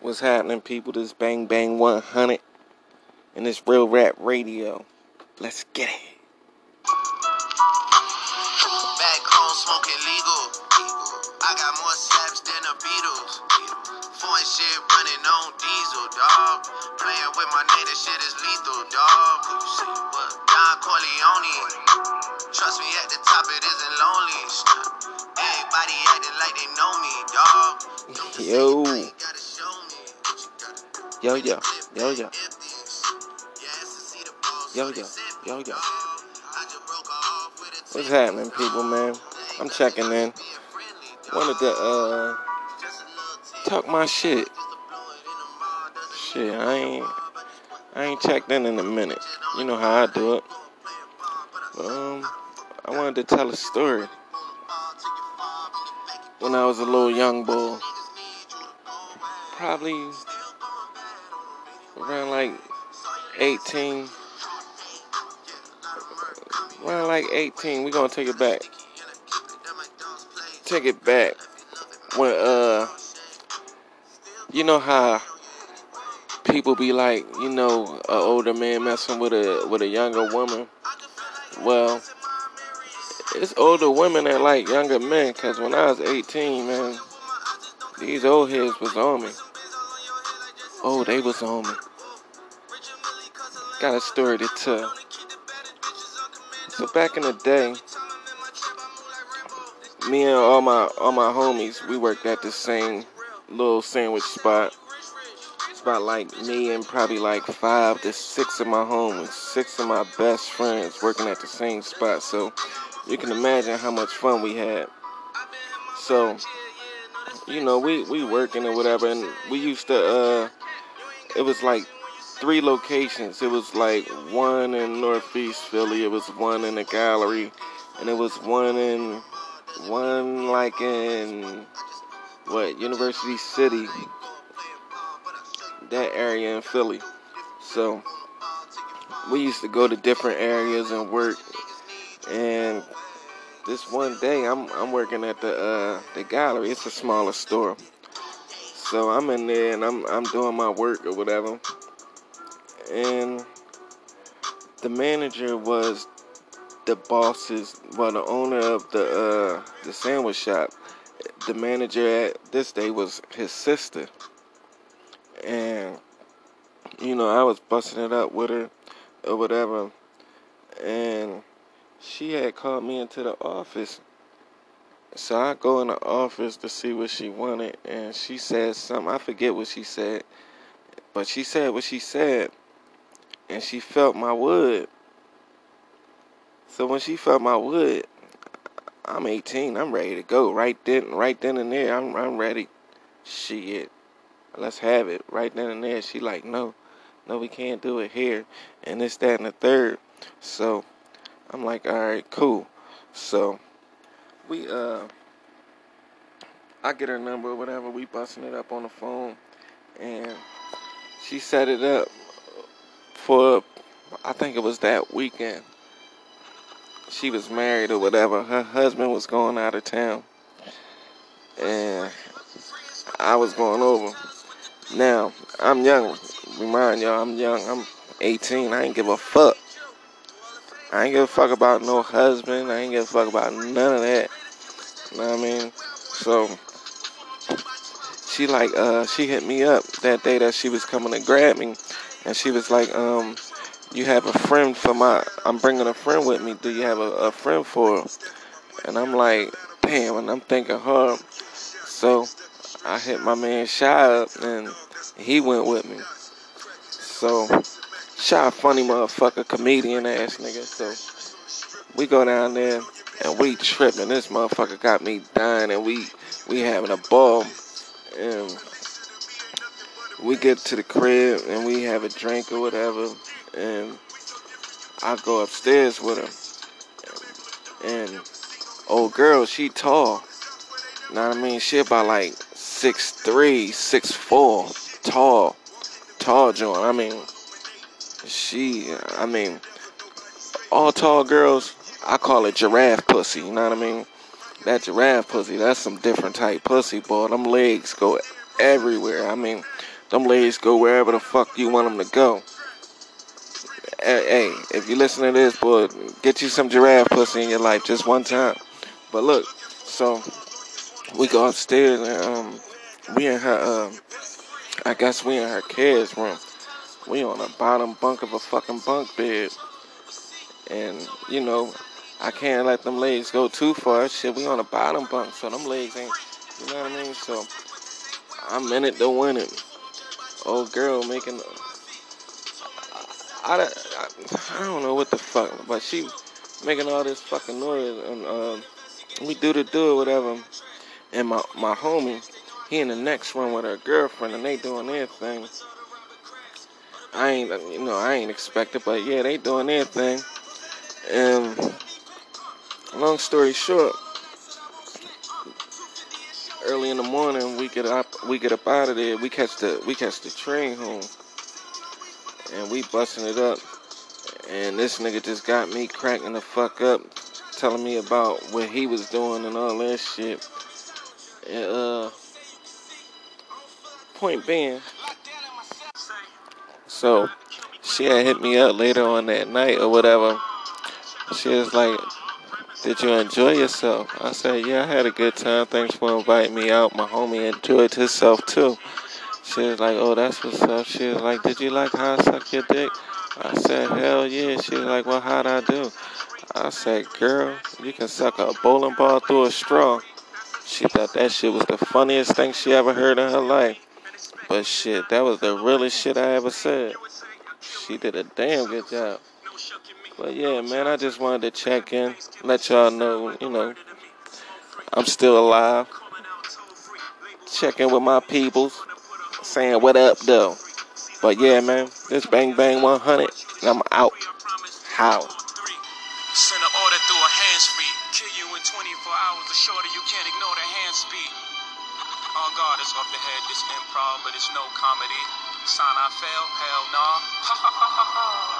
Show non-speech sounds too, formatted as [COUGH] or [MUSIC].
What's happening, people? This Bang Bang 100 and this Real Rap Radio. Let's get it. Back home smoking legal. I got more slaps than the Beatles. Foreign shit running on diesel, dog. Playing with my name, this shit is lethal, dog. Don Corleone. Trust me, at the top it isn't lonely. Everybody acting like they know me, dog. Yo. Yo, yo, yo, yo. Yo, yo, yo, yo. What's happening, people, man? I'm checking in. Wanted to, uh, talk my shit. Shit, I ain't, I ain't checked in in a minute. You know how I do it. Um, I wanted to tell a story. When I was a little young boy, probably around like 18. Around like 18, we gonna take it back. Take it back. When, uh, you know how people be like, you know, an older man messing with a with a younger woman. Well, it's older women that like younger men. Cause when I was 18, man, these old heads was on me. Oh, they was on me. Got a story to tell. So back in the day, me and all my all my homies, we worked at the same little sandwich spot. It's about like me and probably like five to six of my homies, six of my best friends working at the same spot. So you can imagine how much fun we had. So, you know, we we working or whatever, and we used to. uh It was like three locations. It was like one in Northeast Philly. It was one in the gallery, and it was one in one like in what University City, that area in Philly. So we used to go to different areas and work. And this one day, I'm I'm working at the uh, the gallery. It's a smaller store. So I'm in there and I'm I'm doing my work or whatever. And the manager was the boss's, well, the owner of the uh, the sandwich shop. The manager at this day was his sister, and you know I was busting it up with her or whatever, and she had called me into the office. So I go in the office to see what she wanted, and she said something. I forget what she said, but she said what she said, and she felt my wood. So when she felt my wood, I'm 18. I'm ready to go right then, right then and there. I'm I'm ready. Shit, let's have it right then and there. She like, no, no, we can't do it here, and this, that, and the third. So I'm like, all right, cool. So we uh, I get her number, whatever. We busting it up on the phone, and she set it up for, I think it was that weekend she was married or whatever. Her husband was going out of town. And I was going over. Now, I'm young. Remind y'all, I'm young. I'm 18. I ain't give a fuck. I ain't give a fuck about no husband. I ain't give a fuck about none of that. You know what I mean? So, she like, uh, she hit me up that day that she was coming to grab me. And she was like, um, you have a friend for my I'm bringing a friend with me. Do you have a, a friend for her? And I'm like, damn, and I'm thinking her. So I hit my man Shy up and he went with me. So Shy funny motherfucker, comedian ass nigga. So we go down there and we tripping. This motherfucker got me dying and we we having a ball. And we get to the crib and we have a drink or whatever and I go upstairs with her. And old girl, she tall. You know what I mean? She about like six three, six four, tall, tall joint. I mean, she. I mean, all tall girls. I call it giraffe pussy. You know what I mean? That giraffe pussy. That's some different type pussy, boy. Them legs go everywhere. I mean, them legs go wherever the fuck you want them to go. Hey, hey, if you listen to this, boy, get you some giraffe pussy in your life just one time. But look, so we go upstairs and um, we in her, um, I guess we in her kids' room. We on the bottom bunk of a fucking bunk bed. And, you know, I can't let them legs go too far. Shit, we on the bottom bunk, so them legs ain't, you know what I mean? So I'm in it to win it. Old girl making, I, I, I don't know what the fuck, but she making all this fucking noise and uh, we do the do it, whatever. And my, my homie, he in the next room with her girlfriend and they doing their thing. I ain't, you know, I ain't expected, but yeah, they doing their thing. And long story short, early in the morning we get up, we get up out of there. We catch the, we catch the train home, and we busting it up. And this nigga just got me cracking the fuck up, telling me about what he was doing and all that shit. And, uh, point being, so she had hit me up later on that night or whatever. She was like, Did you enjoy yourself? I said, Yeah, I had a good time. Thanks for inviting me out. My homie enjoyed himself too. She was like, Oh, that's what's up. She was like, Did you like how I suck your dick? I said, Hell yeah. She was like, Well, how'd I do? I said, Girl, you can suck a bowling ball through a straw. She thought that shit was the funniest thing she ever heard in her life. But shit, that was the realest shit I ever said. She did a damn good job. But yeah, man, I just wanted to check in, let y'all know, you know, I'm still alive. Checking with my peoples, saying what up though. But yeah, man, this Bang Bang 100, and I'm out. How? Send an order through a hands free. Kill you in 24 hours. The shorter you can't ignore the hand speed. On God, it's off the head. This improv, but it's no comedy. Sign I fail? Hell no. [LAUGHS]